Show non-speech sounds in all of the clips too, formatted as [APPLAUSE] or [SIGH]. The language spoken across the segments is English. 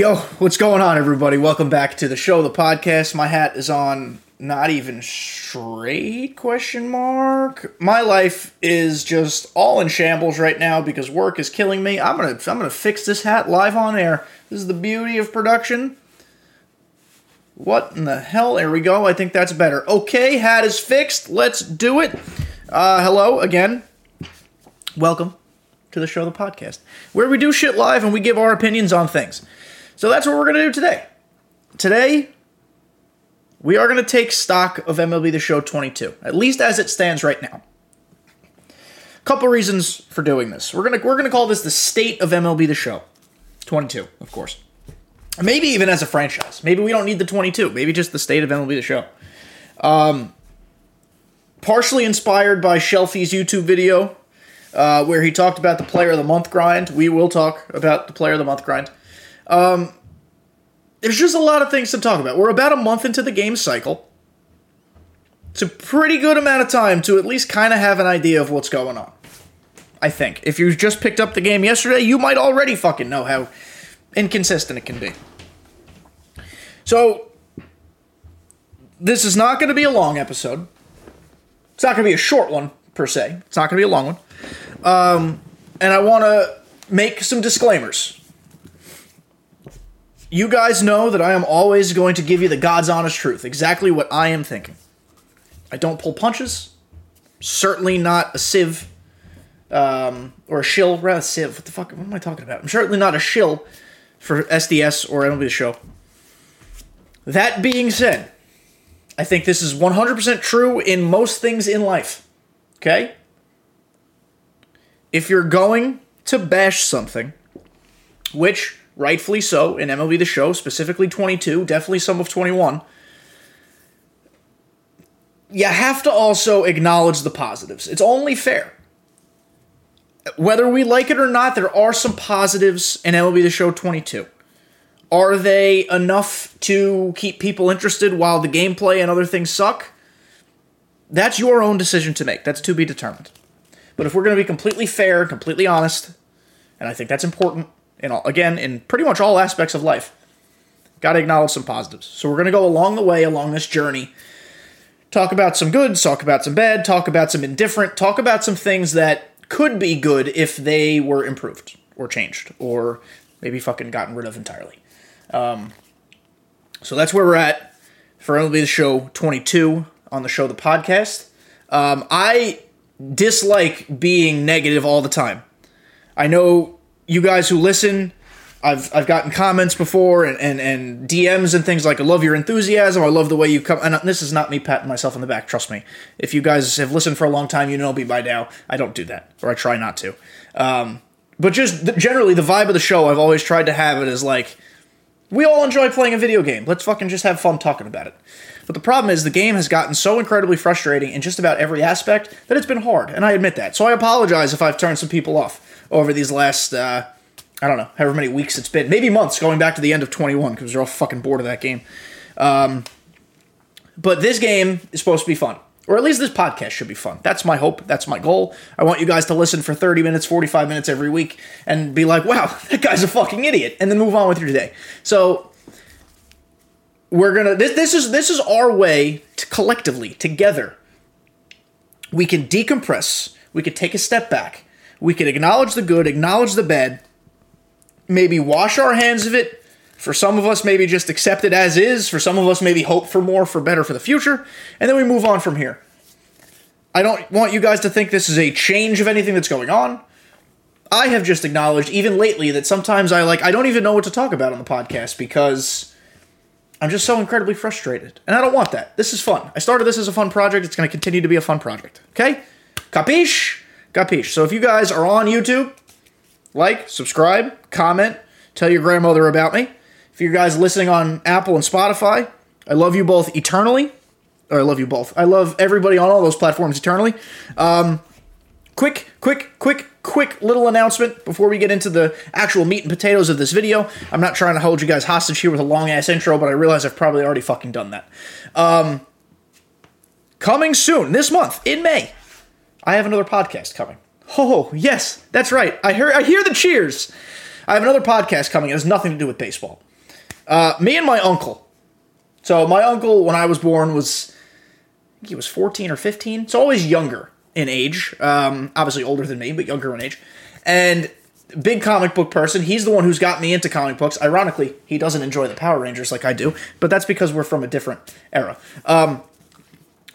Yo, what's going on, everybody? Welcome back to the show, the podcast. My hat is on, not even straight? Question mark. My life is just all in shambles right now because work is killing me. I'm gonna, I'm gonna fix this hat live on air. This is the beauty of production. What in the hell? There we go. I think that's better. Okay, hat is fixed. Let's do it. Uh, hello again. Welcome to the show, the podcast, where we do shit live and we give our opinions on things. So that's what we're going to do today. Today, we are going to take stock of MLB The Show 22, at least as it stands right now. A Couple reasons for doing this. We're gonna we're gonna call this the state of MLB The Show 22, of course. Maybe even as a franchise. Maybe we don't need the 22. Maybe just the state of MLB The Show. Um, partially inspired by Shelfie's YouTube video uh, where he talked about the Player of the Month grind. We will talk about the Player of the Month grind. Um, there's just a lot of things to talk about. We're about a month into the game cycle. It's a pretty good amount of time to at least kind of have an idea of what's going on. I think. If you just picked up the game yesterday, you might already fucking know how inconsistent it can be. So, this is not going to be a long episode. It's not going to be a short one, per se. It's not going to be a long one. Um, and I want to make some disclaimers. You guys know that I am always going to give you the God's honest truth, exactly what I am thinking. I don't pull punches. Certainly not a sieve um, or a shill. Rather, sieve. What the fuck? What am I talking about? I'm certainly not a shill for SDS or MLB The Show. That being said, I think this is 100% true in most things in life. Okay? If you're going to bash something, which rightfully so in MLB The Show, specifically 22, definitely some of 21, you have to also acknowledge the positives. It's only fair. Whether we like it or not, there are some positives in MLB The Show 22. Are they enough to keep people interested while the gameplay and other things suck? That's your own decision to make. That's to be determined. But if we're going to be completely fair, completely honest, and I think that's important, all, again, in pretty much all aspects of life, got to acknowledge some positives. So we're going to go along the way, along this journey, talk about some good, talk about some bad, talk about some indifferent, talk about some things that could be good if they were improved or changed or maybe fucking gotten rid of entirely. Um, so that's where we're at for MLB The Show 22 on the show, the podcast. Um, I dislike being negative all the time. I know you guys who listen, I've I've gotten comments before and, and, and DMs and things like I love your enthusiasm, I love the way you come and this is not me patting myself on the back, trust me. If you guys have listened for a long time, you know me by now. I don't do that. Or I try not to. Um, but just th- generally the vibe of the show, I've always tried to have it as like we all enjoy playing a video game. Let's fucking just have fun talking about it. But the problem is the game has gotten so incredibly frustrating in just about every aspect that it's been hard, and I admit that. So I apologize if I've turned some people off over these last, uh, I don't know, however many weeks it's been, maybe months, going back to the end of 21 because they're all fucking bored of that game. Um, but this game is supposed to be fun. Or at least this podcast should be fun. That's my hope. That's my goal. I want you guys to listen for 30 minutes, 45 minutes every week and be like, wow, [LAUGHS] that guy's a fucking idiot. And then move on with your day. So we're gonna this this is this is our way to collectively, together. We can decompress, we could take a step back, we can acknowledge the good, acknowledge the bad, maybe wash our hands of it, for some of us, maybe just accept it as is. For some of us, maybe hope for more, for better for the future. And then we move on from here. I don't want you guys to think this is a change of anything that's going on. I have just acknowledged, even lately, that sometimes I like, I don't even know what to talk about on the podcast because I'm just so incredibly frustrated. And I don't want that. This is fun. I started this as a fun project. It's going to continue to be a fun project. Okay? Capiche? Capiche. So if you guys are on YouTube, like, subscribe, comment, tell your grandmother about me. If you guys listening on Apple and Spotify, I love you both eternally. Or I love you both. I love everybody on all those platforms eternally. Um, quick, quick, quick, quick little announcement before we get into the actual meat and potatoes of this video. I'm not trying to hold you guys hostage here with a long ass intro, but I realize I've probably already fucking done that. Um, coming soon, this month, in May, I have another podcast coming. Oh, yes, that's right. I hear I hear the cheers. I have another podcast coming. It has nothing to do with baseball. Uh, me and my uncle. So my uncle, when I was born, was I think he was 14 or 15. So always younger in age. Um, obviously older than me, but younger in age. And big comic book person. He's the one who's got me into comic books. Ironically, he doesn't enjoy the Power Rangers like I do, but that's because we're from a different era. Um,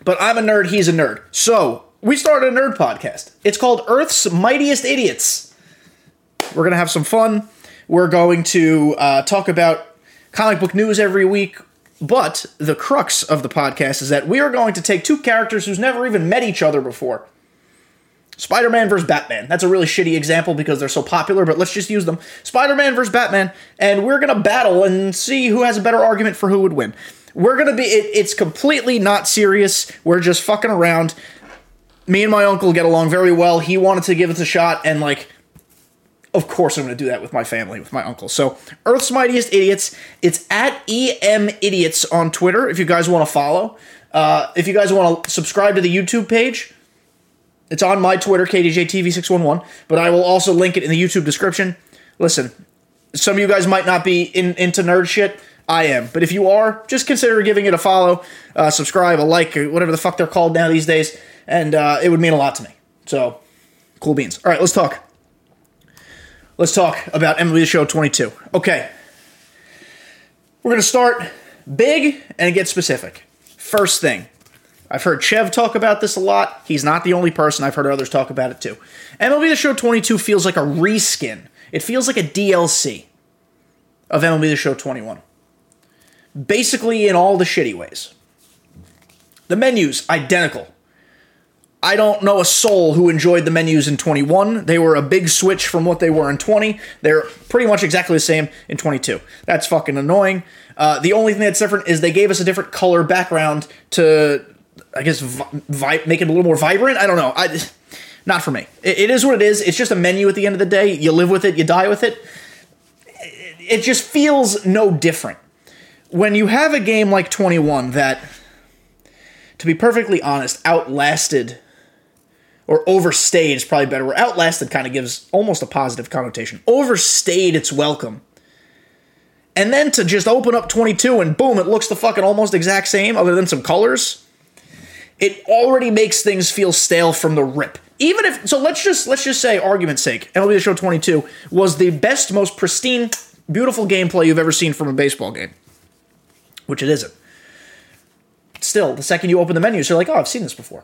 but I'm a nerd. He's a nerd. So we started a nerd podcast. It's called Earth's Mightiest Idiots. We're gonna have some fun. We're going to uh, talk about comic book news every week. But the crux of the podcast is that we are going to take two characters who's never even met each other before. Spider Man versus Batman. That's a really shitty example because they're so popular, but let's just use them. Spider Man versus Batman, and we're gonna battle and see who has a better argument for who would win. We're gonna be, it, it's completely not serious. We're just fucking around. Me and my uncle get along very well. He wanted to give it a shot, and like, of course, I'm going to do that with my family, with my uncle. So, Earth's Mightiest Idiots. It's at EM Idiots on Twitter if you guys want to follow. Uh, if you guys want to subscribe to the YouTube page, it's on my Twitter, KDJTV611, but I will also link it in the YouTube description. Listen, some of you guys might not be in, into nerd shit. I am. But if you are, just consider giving it a follow, uh, subscribe, a like, whatever the fuck they're called now these days and uh, it would mean a lot to me. So, cool beans. All right, let's talk. Let's talk about MLB The Show 22. Okay. We're to start big and get specific. First thing, I've heard Chev talk about this a lot. He's not the only person. I've heard others talk about it too. MLB The Show 22 feels like a reskin. It feels like a DLC of MLB The Show 21. Basically, in all the shitty ways. The menus, identical. I don't know a soul who enjoyed the menus in 21. They were a big switch from what they were in 20. They're pretty much exactly the same in 22. That's fucking annoying. Uh, the only thing that's different is they gave us a different color background to, I guess, vi- make it a little more vibrant. I don't know. I, not for me. It, it is what it is. It's just a menu at the end of the day. You live with it, you die with it. It, it just feels no different. When you have a game like 21 that, to be perfectly honest, outlasted or overstayed is probably better. Where outlasted kind of gives almost a positive connotation. Overstayed its welcome. And then to just open up 22 and boom, it looks the fucking almost exact same, other than some colors. It already makes things feel stale from the rip. Even if so, let's just let's just say, argument's sake, MLB The Show 22 was the best, most pristine, beautiful gameplay you've ever seen from a baseball game, which it isn't. Still, the second you open the menus, you're like, oh, I've seen this before.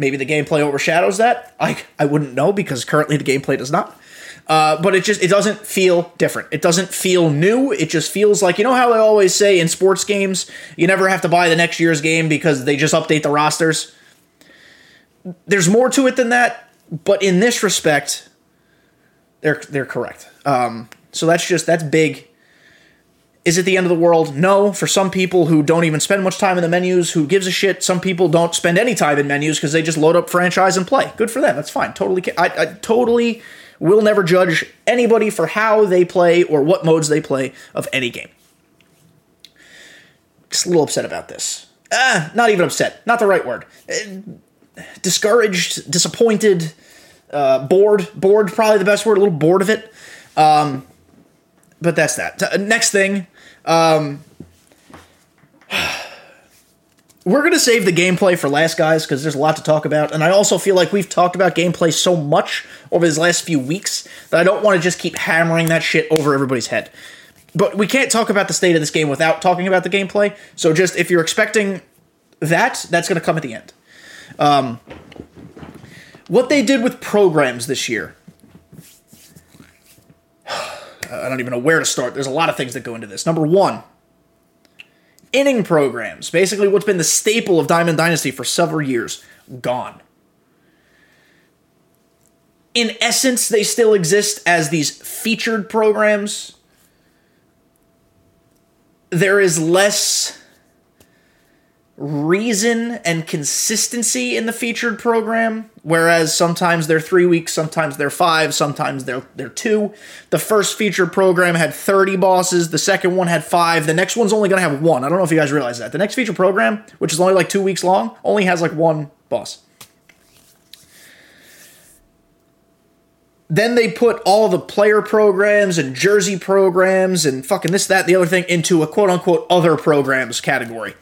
Maybe the gameplay overshadows that. I I wouldn't know because currently the gameplay does not. Uh, but it just it doesn't feel different. It doesn't feel new. It just feels like you know how they always say in sports games, you never have to buy the next year's game because they just update the rosters. There's more to it than that, but in this respect, they're they're correct. Um, so that's just that's big is it the end of the world? No. For some people who don't even spend much time in the menus, who gives a shit? Some people don't spend any time in menus because they just load up franchise and play. Good for them. That's fine. Totally. I, I totally will never judge anybody for how they play or what modes they play of any game. Just a little upset about this. Ah, not even upset. Not the right word. Uh, discouraged, disappointed, uh, bored. Bored, probably the best word. A little bored of it. Um, but that's that. Next thing, um, [SIGHS] we're going to save the gameplay for last, guys, because there's a lot to talk about. And I also feel like we've talked about gameplay so much over these last few weeks that I don't want to just keep hammering that shit over everybody's head. But we can't talk about the state of this game without talking about the gameplay. So just if you're expecting that, that's going to come at the end. Um, what they did with programs this year I don't even know where to start. There's a lot of things that go into this. Number one, inning programs. Basically, what's been the staple of Diamond Dynasty for several years, gone. In essence, they still exist as these featured programs. There is less reason and consistency in the featured program whereas sometimes they're 3 weeks sometimes they're 5 sometimes they're they're 2 the first featured program had 30 bosses the second one had 5 the next one's only going to have one. I don't know if you guys realize that. The next featured program which is only like 2 weeks long only has like one boss. Then they put all the player programs and jersey programs and fucking this, that, the other thing into a quote unquote other programs category.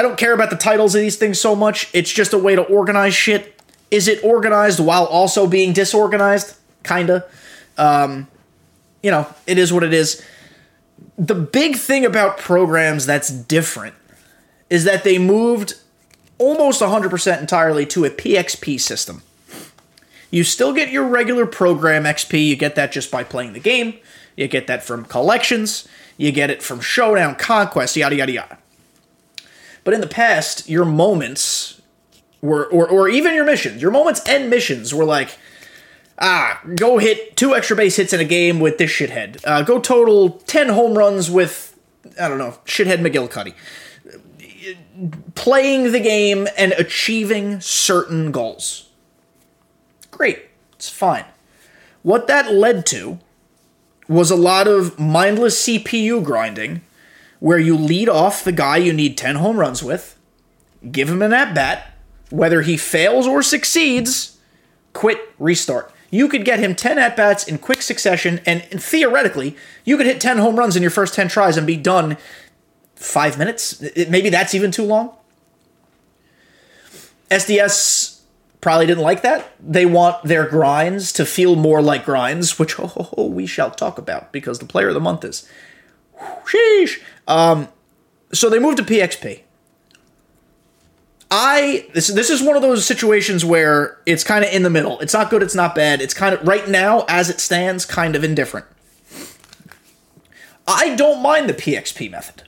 I don't care about the titles of these things so much. It's just a way to organize shit. Is it organized while also being disorganized? Kinda. Um, you know, it is what it is. The big thing about programs that's different is that they moved almost 100% entirely to a PXP system. You still get your regular program XP, you get that just by playing the game, you get that from collections, you get it from Showdown, Conquest, yada, yada, yada. But in the past, your moments were, or, or even your missions, your moments and missions were like, ah, go hit two extra base hits in a game with this shithead. Uh, go total 10 home runs with, I don't know, shithead McGillicuddy. Playing the game and achieving certain goals. Great. It's fine. What that led to was a lot of mindless CPU grinding where you lead off the guy you need 10 home runs with, give him an at bat, whether he fails or succeeds, quit, restart. You could get him 10 at bats in quick succession, and, and, theoretically, you could hit 10 home runs in your first 10 tries and be done five minutes. It, maybe that's even too long. SDS probably didn't like that. They want their grinds to feel more like grinds, which [LAUGHS] oh, we shall talk about because the player of the month is. Sheesh. Um, so they moved to PXP. I this this is one of those situations where it's kind of in the middle. It's not good. It's not bad. It's kind of right now as it stands, kind of indifferent. I don't mind the PXP method.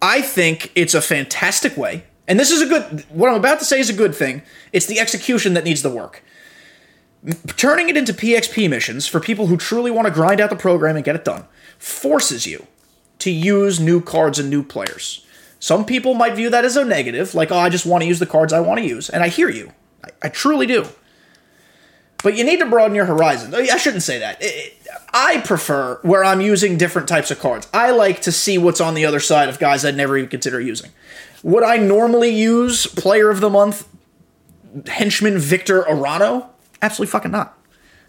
I think it's a fantastic way and this is a good, what I'm about to say is a good thing. It's the execution that needs the work. Turning it into PXP missions for people who truly want to grind out the program and get it done forces you to use new cards and new players. Some people might view that as a negative, like, oh, I just want to use the cards I want to use. And I hear you. I, I truly do. But you need to broaden your horizon. Oh, I shouldn't say that. I prefer where I'm using different types of cards. I like to see what's on the other side of guys I'd never even consider using. Would I normally use Player of the Month henchman Victor Arano? Absolutely fucking not.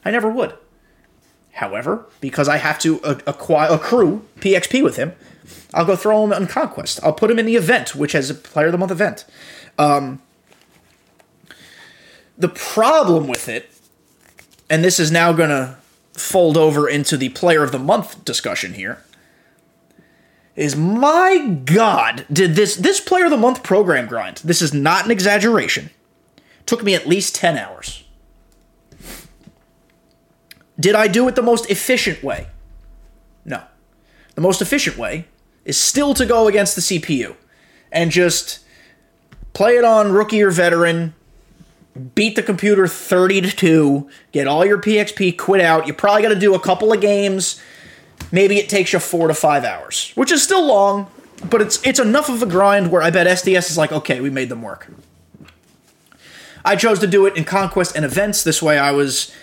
I never would. However, because I have to acquire accrue PXP with him, I'll go throw him on Conquest. I'll put him in the event, which has a Player of the Month event. Um, the problem with it, and this is now going to fold over into the Player of the Month discussion here, is my god did this this player of the month program grind this is not an exaggeration took me at least 10 hours did i do it the most efficient way no the most efficient way is still to go against the cpu and just play it on rookie or veteran beat the computer 30 to 2 get all your pxp quit out you probably got to do a couple of games maybe it takes you four to five hours, which is still long, but it's it's enough of a grind where I bet SDS is like, okay, we made them work. I chose to do it in conquest and events. This way, I was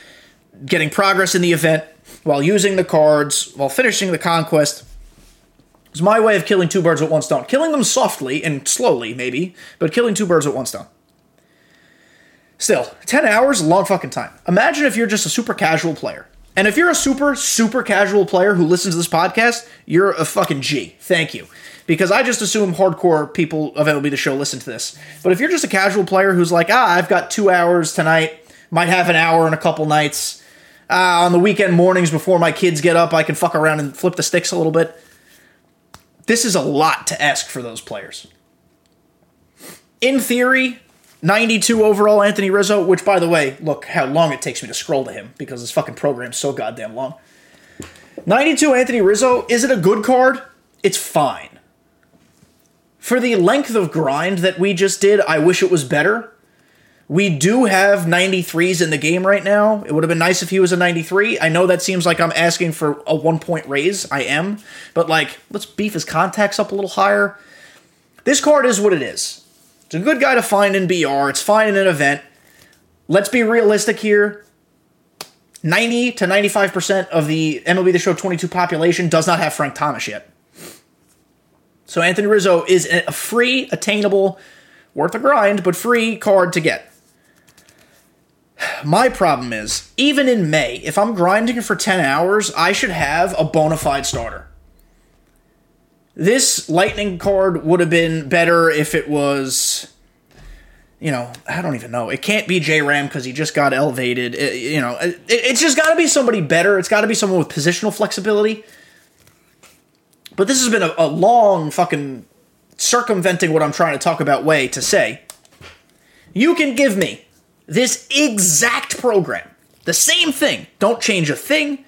getting progress in the event while using the cards while finishing the conquest. It's my way of killing two birds with one stone. Killing them softly and slowly, maybe, but killing two birds with one stone. Still, 10 hours, long fucking time. Imagine if you're just a super casual player and if you're a super, super casual player who listens to this podcast, you're a fucking G. Thank you. Because I just assume hardcore people of MLB The Show listen to this. But if you're just a casual player who's like, ah, I've got two hours tonight, might have an hour in a couple nights, uh, on the weekend mornings before my kids get up, I can fuck around and flip the sticks a little bit. This is a lot to ask for those players. In theory, 92 overall Anthony Rizzo, which by the way, look how long it takes me to scroll to him because this fucking program's so goddamn long. 92 Anthony Rizzo, is it a good card? It's fine. For the length of grind that we just did, I wish it was better. We do have 93s in the game right now. It would have been nice if he was a 93. I know that seems like I'm asking for a one point raise. I am. But, like, let's beef his contacts up a little higher. This card is what it is. It's a good guy to find in BR. It's fine in an event. Let's be realistic here. 90 to 95% of the MLB The Show 22 population does not have Frank Thomas yet. So Anthony Rizzo is a free, attainable, worth a grind, but free card to get. My problem is, even in May, if I'm grinding for 10 hours, I should have a bona fide starter. This lightning card would have been better if it was you know, I don't even know. It can't be J Ram because he just got elevated. It, you know, it, it's just got to be somebody better. It's got to be someone with positional flexibility. But this has been a, a long fucking circumventing what I'm trying to talk about way to say you can give me this exact program, the same thing. Don't change a thing.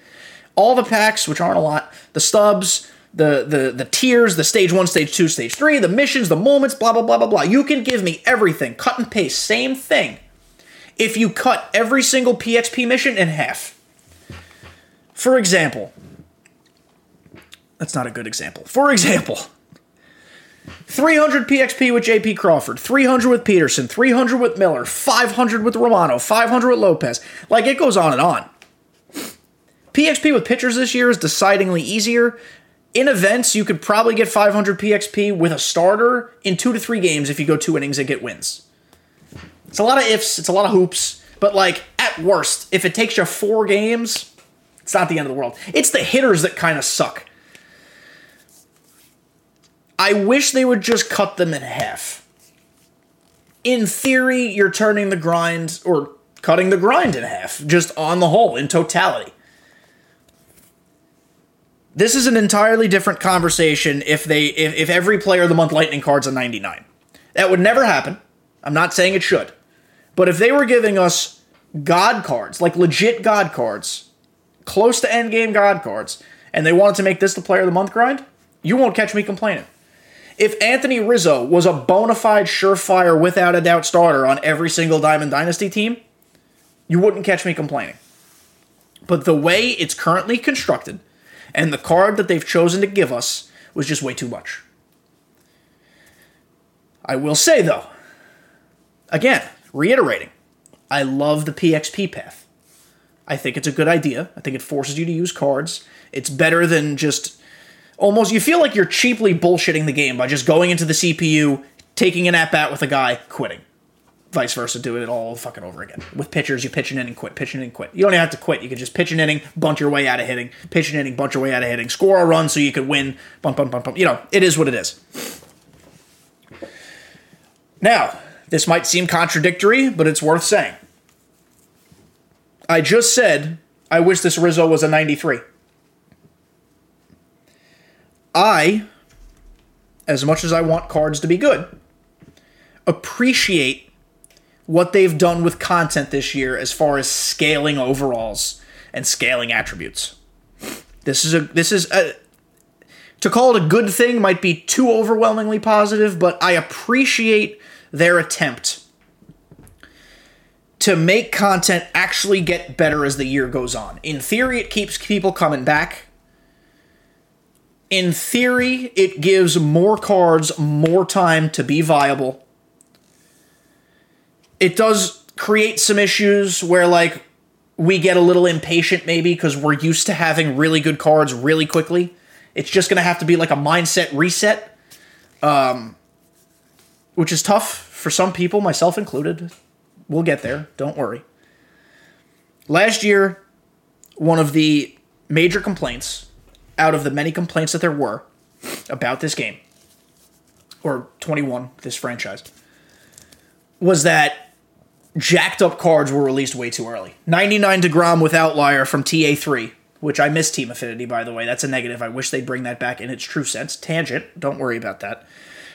All the packs, which aren't a lot, the stubs, the the the tiers, the stage one, stage two, stage three, the missions, the moments, blah blah blah blah blah. You can give me everything, cut and paste, same thing. If you cut every single PXP mission in half. For example, that's not a good example. For example, 300 PXP with JP Crawford, 300 with Peterson, 300 with Miller, 500 with Romano, 500 with Lopez. Like it goes on and on. PXP with pitchers this year is decidingly easier in events, you could probably get 500 PXP with a starter in two to three games if you go two innings and get wins. It's a lot of ifs, it's a lot of hoops, but like at worst, if it takes you four games, it's not the end of the world. It's the hitters that kind of suck. I wish they would just cut them in half. In theory, you're turning the grind or cutting the grind in half, just on the whole, in totality. This is an entirely different conversation if they if, if every player of the month lightning card's a 99. That would never happen. I'm not saying it should. But if they were giving us god cards, like legit god cards, close to end game god cards, and they wanted to make this the player of the month grind, you won't catch me complaining. If Anthony Rizzo was a bona fide surefire without a doubt starter on every single Diamond Dynasty team, you wouldn't catch me complaining. But the way it's currently constructed, and the card that they've chosen to give us was just way too much. I will say, though, again, reiterating, I love the PXP path. I think it's a good idea. I think it forces you to use cards. It's better than just almost, you feel like you're cheaply bullshitting the game by just going into the CPU, taking an at bat with a guy, quitting vice versa, do it all fucking over again. With pitchers, you pitch an inning, quit, pitch an inning, quit. You don't even have to quit. You can just pitch an inning, bunt your way out of hitting, pitch an inning, bunt your way out of hitting, score a run so you could win, bump, bump, bump, bump. You know, it is what it is. Now, this might seem contradictory, but it's worth saying. I just said I wish this Rizzo was a 93. I, as much as I want cards to be good, appreciate what they've done with content this year as far as scaling overalls and scaling attributes. This is a this is a to call it a good thing might be too overwhelmingly positive, but I appreciate their attempt to make content actually get better as the year goes on. In theory, it keeps people coming back. In theory, it gives more cards more time to be viable it does create some issues where like we get a little impatient maybe because we're used to having really good cards really quickly. It's just gonna have to be like a mindset reset, um, which is tough for some people, myself included. We'll get there. Don't worry. Last year, one of the major complaints out of the many complaints that there were about this game, or 21, this franchise, was that jacked up cards were released way too early. 99 DeGrom with Outlier from TA3, which I miss Team Affinity, by the way. That's a negative. I wish they'd bring that back in its true sense. Tangent, don't worry about that.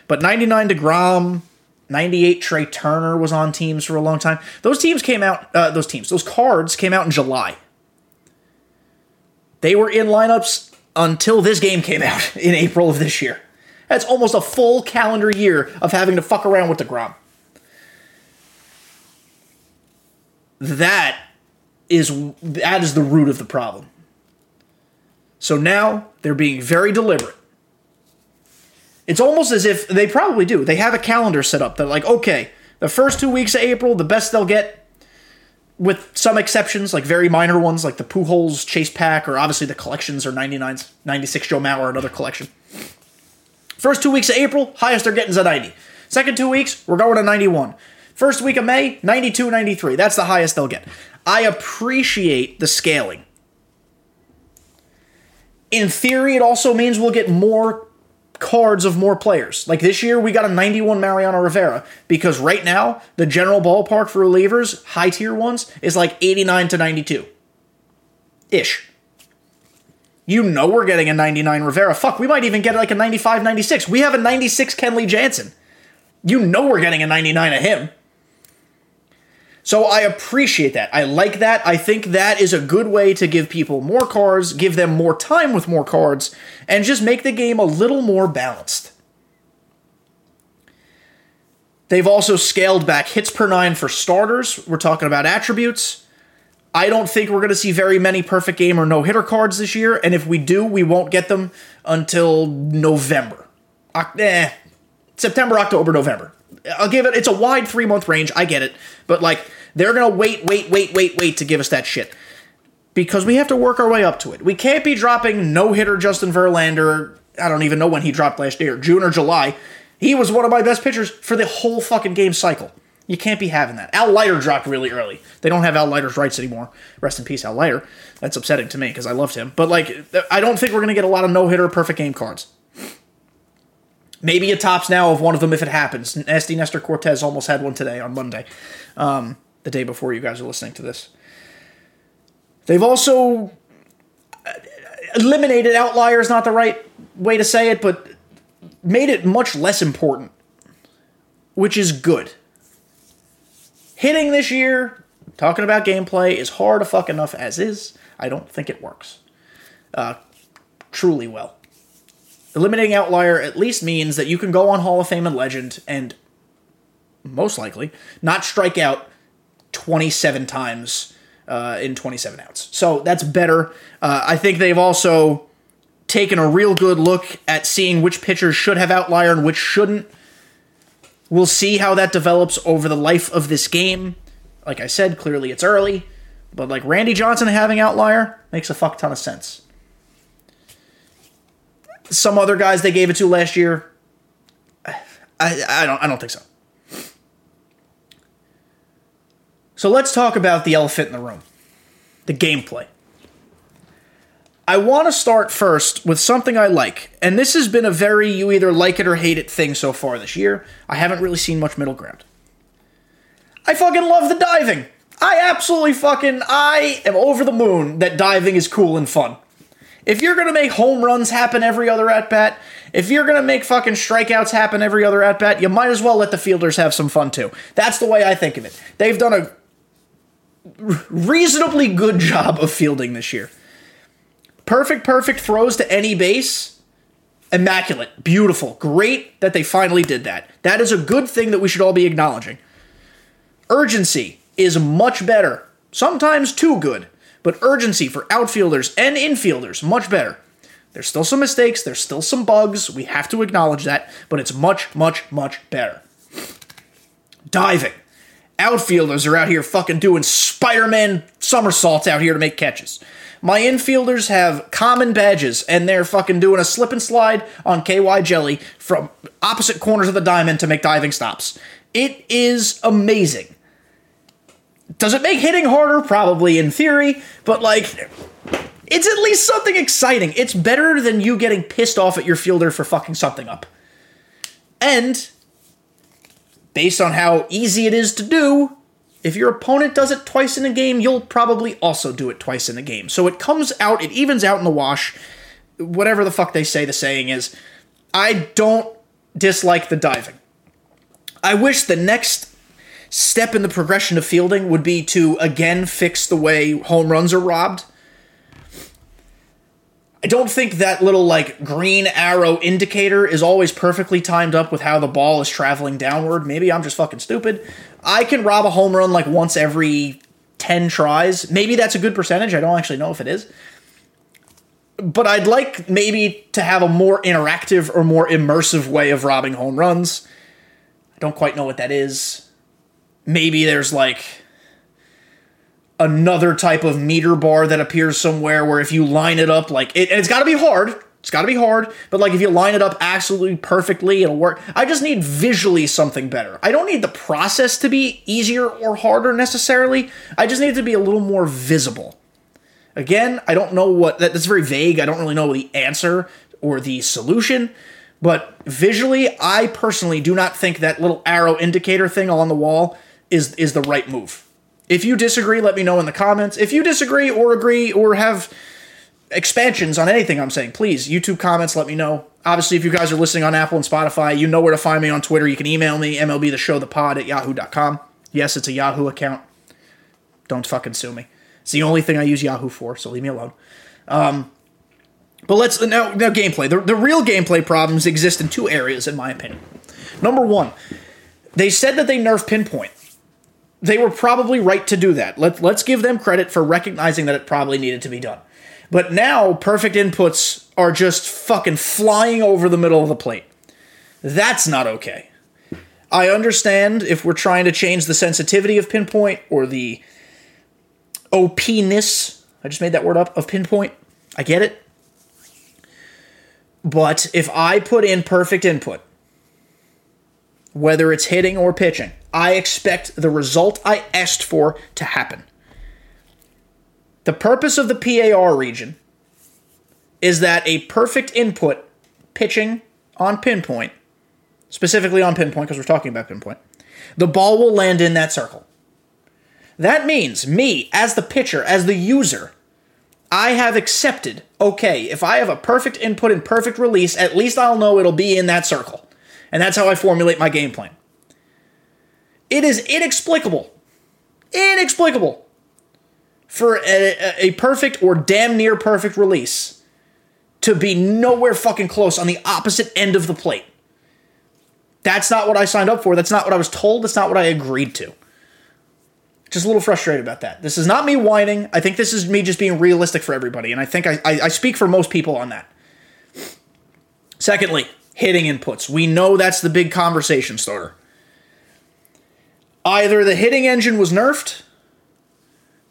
But 99 DeGrom, 98 Trea Turner was on teams for a long time. Those teams came out, uh, those teams, those cards came out in July. They were in lineups until this game came out [LAUGHS] in April of this year. That's almost a full calendar year of having to fuck around with DeGrom. that is that is the root of the problem. So now they're being very deliberate. It's almost as if they probably do. They have a calendar set up. They're like, okay, the first two weeks of April, the best they'll get, with some exceptions, like very minor ones, like the Pujols Chase Pack, or obviously the collections are 99s, 96 Joe Mauer, another collection. First two weeks of April, highest they're getting is a 90. Second two weeks, we're going to 91. First week of May, 92, 93. That's the highest they'll get. I appreciate the scaling. In theory, it also means we'll get more cards of more players. Like this year, we got a 91 Mariano Rivera because right now, the general ballpark for relievers, high tier ones, is like 89 to 92 ish. You know we're getting a 99 Rivera. Fuck, we might even get like a 95 96. We have a 96 Kenley Jansen. You know we're getting a 99 of him. So I appreciate that. I like that. I think that is a good way to give people more cards, give them more time with more cards, and just make the game a little more balanced. They've also scaled back hits per nine for starters. We're talking about attributes. I don't think we're going to see very many perfect game or no hitter cards this year, and if we do, we won't get them until November. Eh, September, October, November. I'll give it. It's a wide three month range. I get it, but like they're gonna wait, wait, wait, wait, wait to give us that shit because we have to work our way up to it. We can't be dropping no hitter Justin Verlander. I don't even know when he dropped last year, June or July. He was one of my best pitchers for the whole fucking game cycle. You can't be having that. Al Leiter dropped really early. They don't have Al Leiter's rights anymore. Rest in peace, Al Leiter. That's upsetting to me because I loved him. But like, I don't think we're gonna get a lot of no hitter perfect game cards. Maybe a Topps Now of one of them if it happens. Nasty Nestor Cortes almost had one today on Monday, um, the day before you guys are listening to this. They've also uh, eliminated outliers, not the right way to say it, but made it much less important, which is good. Hitting this year, talking about gameplay, is hard a fuck enough as is. I don't think it works uh, truly well. Eliminating outlier at least means that you can go on Hall of Fame and Legend and most likely not strike out 27 times uh, in 27 outs. So that's better. Uh, I think they've also taken a real good look at seeing which pitchers should have outlier and which shouldn't. We'll see how that develops over the life of this game. Like I said, clearly it's early, but like Randy Johnson having outlier makes a fuck ton of sense. Some other guys they gave it to last year, I, I don't I don't think so. So let's talk about the elephant in the room, the gameplay. I want to start first with something I like, and this has been a very you either like it or hate it thing so far this year. I haven't really seen much middle ground. I fucking love the diving. I absolutely fucking I am over the moon that diving is cool and fun. If you're going to make home runs happen every other at bat, if you're going to make fucking strikeouts happen every other at bat, you might as well let the fielders have some fun too. That's the way I think of it. They've done a reasonably good [LAUGHS] job of fielding this year. Perfect, perfect throws to any base. Immaculate. Beautiful. Great that they finally did that. That is a good thing that we should all be acknowledging. Urgency is much better. Sometimes too good but urgency for outfielders and infielders much better. There's still some mistakes, there's still some bugs, we have to acknowledge that, but it's much, much, much better. Diving. Outfielders are out here fucking doing Spider Man somersaults out here to make catches. My infielders have common badges and they're fucking doing a slip and slide on KY Jelly from opposite corners of the diamond to make diving stops. It is amazing. Does it make hitting harder? Probably in theory, but like it's at least something exciting. It's better than you getting pissed off at your fielder for fucking something up. And based on how easy it is to do, if your opponent does it twice in a game, you'll probably also do it twice in a game. So it comes out, it evens out in the wash. Whatever the fuck they say the saying is. I don't dislike the diving. I wish the next step in the progression of fielding would be to again fix the way home runs are robbed. I don't think that little like green arrow indicator is always perfectly timed up with how the ball is traveling downward. Maybe I'm just fucking stupid. I can rob a home run like once every 10 tries. Maybe that's a good percentage. I don't actually know if it is. But I'd like maybe to have a more interactive or more immersive way of robbing home runs. I don't quite know what that is maybe there's like another type of meter bar that appears somewhere where if you line it up like it, it's got to be hard It's got to be hard, but like if you line it up absolutely perfectly, it'll work. I just need visually something better. I don't need the process to be easier or harder necessarily. I just need it to be a little more visible. Again, I don't know what that, that's very vague. I don't really know the answer or the solution, but visually, I personally do not think that little arrow indicator thing on the wall is is the right move. If you disagree, let me know in the comments. If you disagree or agree or have expansions on anything I'm saying, please, YouTube comments, let me know. Obviously, if you guys are listening on Apple and Spotify, you know where to find me on Twitter. You can email me, MLB the show, the pod at yahoo.com. Yes, it's a Yahoo account. Don't fucking sue me. It's the only thing I use Yahoo for, so leave me alone. Um, but let's now, now gameplay. The, the real gameplay problems exist in two areas, in my opinion. Number one, they said that they nerfed pinpoint. They were probably right to do that. Let, let's give them credit for recognizing that it probably needed to be done. But now perfect inputs are just fucking flying over the middle of the plate. That's not okay. I understand if we're trying to change the sensitivity of pinpoint or the OP-ness, I just made that word up, of pinpoint. I get it. But if I put in perfect input, whether it's hitting or pitching, I expect the result I asked for to happen. The purpose of the PAR region is that a perfect input pitching on pinpoint, specifically on pinpoint because we're talking about pinpoint, the ball will land in that circle. That means me, as the pitcher, as the user, I have accepted, okay, if I have a perfect input and perfect release, at least I'll know it'll be in that circle. And that's how I formulate my game plan. It is inexplicable, inexplicable for a, a perfect or damn near perfect release to be nowhere fucking close on the opposite end of the plate. That's not what I signed up for. That's not what I was told. That's not what I agreed to. Just a little frustrated about that. This is not me whining. I think this is me just being realistic for everybody. And I think I, I, I speak for most people on that. Secondly, hitting inputs. We know that's the big conversation starter. Either the hitting engine was nerfed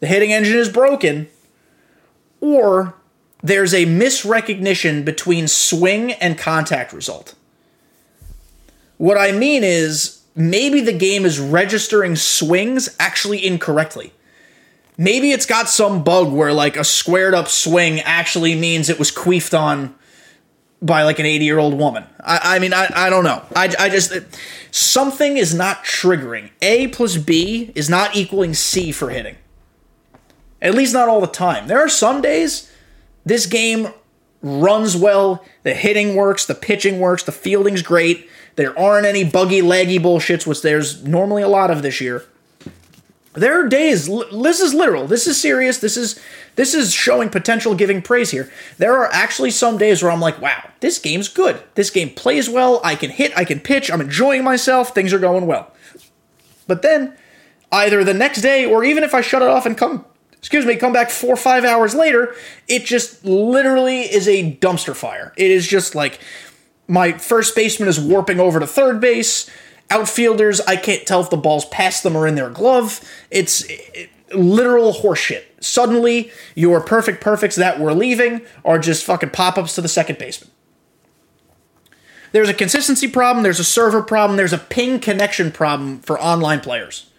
the hitting engine is broken, or there's a misrecognition between swing and contact result. What I mean is, maybe the game is registering swings actually incorrectly. Maybe it's got some bug where, like, a squared up swing actually means it was queefed on by, like, an 80 year old woman. I, I mean, I, I don't know. I, I just. Something is not triggering. A plus B is not equaling C for hitting. At least not all the time. There are some days this game runs well, the hitting works, the pitching works, the fielding's great. There aren't any buggy, laggy bullshits, which there's normally a lot of this year. There are days. This is literal. This is serious. This is this is showing potential, giving praise here. There are actually some days where I'm like, wow, this game's good. This game plays well. I can hit. I can pitch. I'm enjoying myself. Things are going well. But then, either the next day or even if I shut it off and come excuse me, come back four or five hours later, it just literally is a dumpster fire. It is just like my first baseman is warping over to third base. Outfielders, I can't tell if the ball's past them or in their glove. It's it, literal horseshit. Suddenly, your perfect perfects that were leaving are just fucking pop ups to the second baseman. There's a consistency problem, there's a server problem, there's a ping connection problem for online players.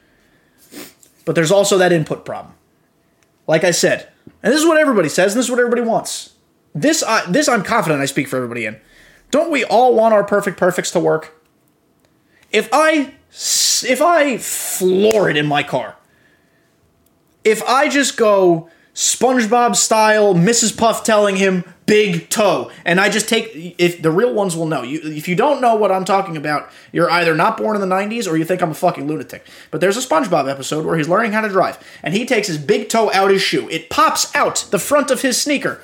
But there's also that input problem. Like I said, and this is what everybody says, and this is what everybody wants. This, uh, this I'm confident I speak for everybody in. Don't we all want our perfect perfects to work? If I, if I floor it in my car, if I just go SpongeBob style, Mrs. Puff telling him big toe, and I just take if the real ones will know. You if you don't know what I'm talking about, you're either not born in the 90s or you think I'm a fucking lunatic. But there's a SpongeBob episode where he's learning how to drive, and he takes his big toe out his shoe. It pops out the front of his sneaker,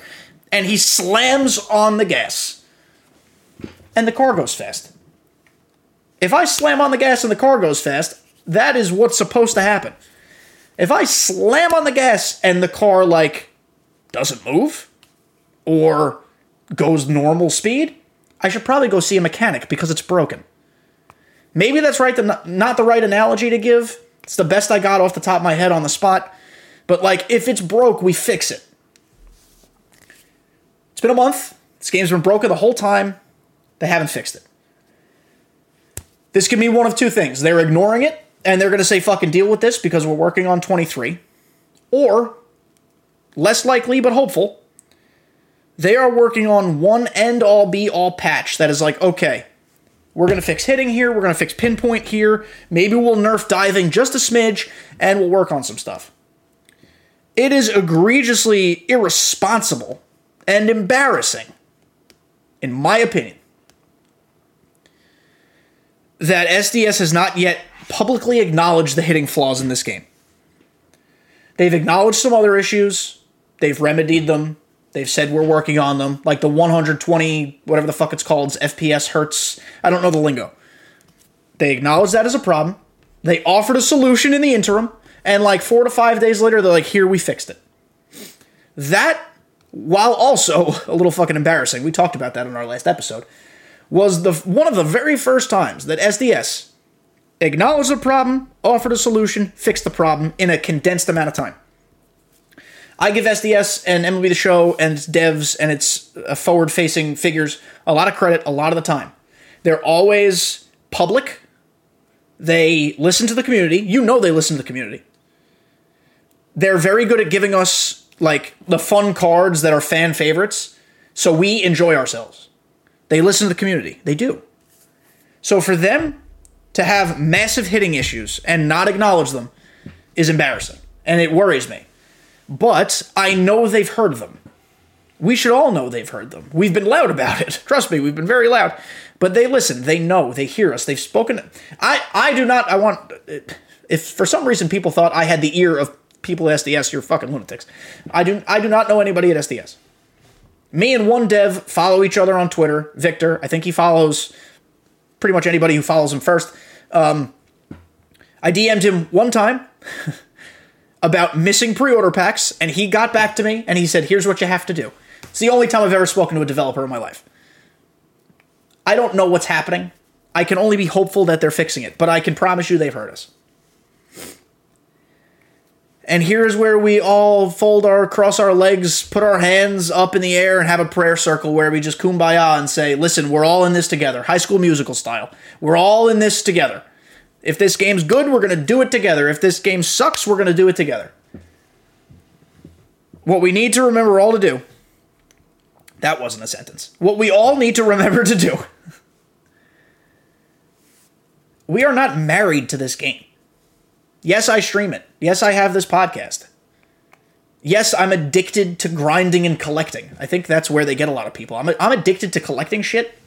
and he slams on the gas, and the car goes fast. If I slam on the gas and the car goes fast, that is what's supposed to happen. If I slam on the gas and the car like doesn't move or goes normal speed, I should probably go see a mechanic because it's broken. Maybe that's right, the, not the right analogy to give. It's the best I got off the top of my head on the spot. But like, if it's broke, we fix it. It's been a month. This game's been broken the whole time. They haven't fixed it. This could mean one of two things. They're ignoring it and they're going to say fucking deal with this because we're working on 23. Or, less likely but hopeful, they are working on one end all be all patch that is like, okay, we're going to fix hitting here, we're going to fix pinpoint here, maybe we'll nerf diving just a smidge, and we'll work on some stuff. It is egregiously irresponsible and embarrassing, in my opinion, that SDS has not yet publicly acknowledged the hitting flaws in this game. They've acknowledged some other issues, they've remedied them, they've said we're working on them, like the 120, whatever the fuck it's called, FPS hertz. I don't know the lingo. They acknowledge that as a problem. They offered a solution in the interim, and like four to five days later, they're like, here, we fixed it. That, while also [LAUGHS] a little fucking embarrassing, we talked about that in our last episode, was the one of the very first times that SDS acknowledged the problem, offered a solution, fixed the problem in a condensed amount of time. I give SDS and MLB The Show and its devs and its uh, forward facing figures a lot of credit a lot of the time. They're always public. They listen to the community. You know they listen to the community. They're very good at giving us like the fun cards that are fan favorites so we enjoy ourselves. They listen to the community. They do. So for them to have massive hitting issues and not acknowledge them is embarrassing. And it worries me. But I know they've heard them. We should all know they've heard them. We've been loud about it. [LAUGHS] Trust me, we've been very loud. But they listen, they know, they hear us, they've spoken. I, I do not, I want, if for some reason people thought I had the ear of people at SDS, you're fucking lunatics. I do, I do not know anybody at SDS. Me and one dev follow each other on Twitter. Victor, I think he follows pretty much anybody who follows him first. Um, I DM'd him one time [LAUGHS] about missing pre order packs, and he got back to me and he said, Here's what you have to do. It's the only time I've ever spoken to a developer in my life. I don't know what's happening. I can only be hopeful that they're fixing it, but I can promise you they've heard us. And here's where we all fold our, cross our legs, put our hands up in the air, and have a prayer circle where we just kumbaya and say, listen, we're all in this together. High school musical style. We're all in this together. If this game's good, we're going to do it together. If this game sucks, we're going to do it together. What we need to remember all to do that wasn't a sentence. What we all need to remember to do [LAUGHS] we are not married to this game. Yes, I stream it. Yes, I have this podcast. Yes, I'm addicted to grinding and collecting. I think that's where they get a lot of people. I'm, I'm addicted to collecting shit.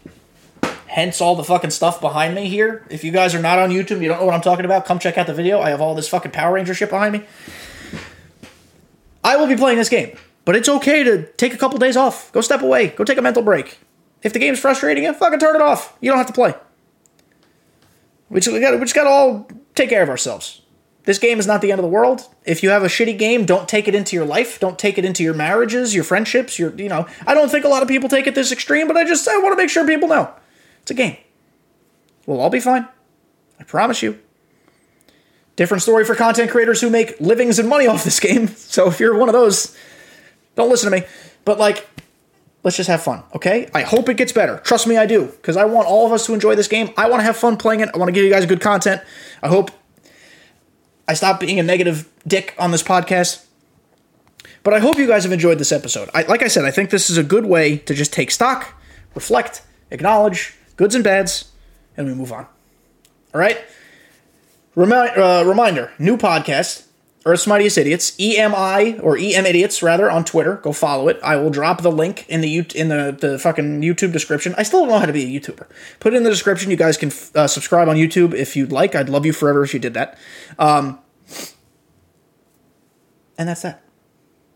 Hence all the fucking stuff behind me here. If you guys are not on YouTube, you don't know what I'm talking about, come check out the video. I have all this fucking Power Ranger shit behind me. I will be playing this game, but it's okay to take a couple days off. Go step away. Go take a mental break. If the game's frustrating you, fucking turn it off. You don't have to play. We just got we just got to all take care of ourselves. This game is not the end of the world. If you have a shitty game, don't take it into your life. Don't take it into your marriages, your friendships, your you know. I don't think a lot of people take it this extreme, but I just I want to make sure people know. It's a game. We'll all be fine. I promise you. Different story for content creators who make livings and money [LAUGHS] off this game. So if you're one of those, don't listen to me. But like let's just have fun, okay? I hope it gets better. Trust me, I do, because I want all of us to enjoy this game. I want to have fun playing it. I want to give you guys good content. I hope I stop being a negative dick on this podcast. But I hope you guys have enjoyed this episode. I, like I said, I think this is a good way to just take stock, reflect, acknowledge goods and bads, and we move on. All right? Remi- uh, reminder new podcast, Earth's Mightiest Idiots, EMI or EM Idiots rather on Twitter. Go follow it. I will drop the link in the in the, the fucking YouTube description. I still don't know how to be a YouTuber. Put it in the description. You guys can uh, subscribe on YouTube if you'd like. I'd love you forever if you did that. Um, and that's that.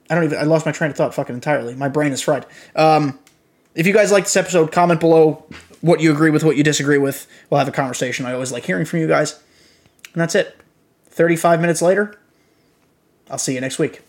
I don't even. I lost my train of thought fucking entirely. My brain is fried. Um, if you guys like this episode, comment below what you agree with, what you disagree with. We'll have a conversation. I always like hearing from you guys. And that's it. 35 minutes later, I'll see you next week.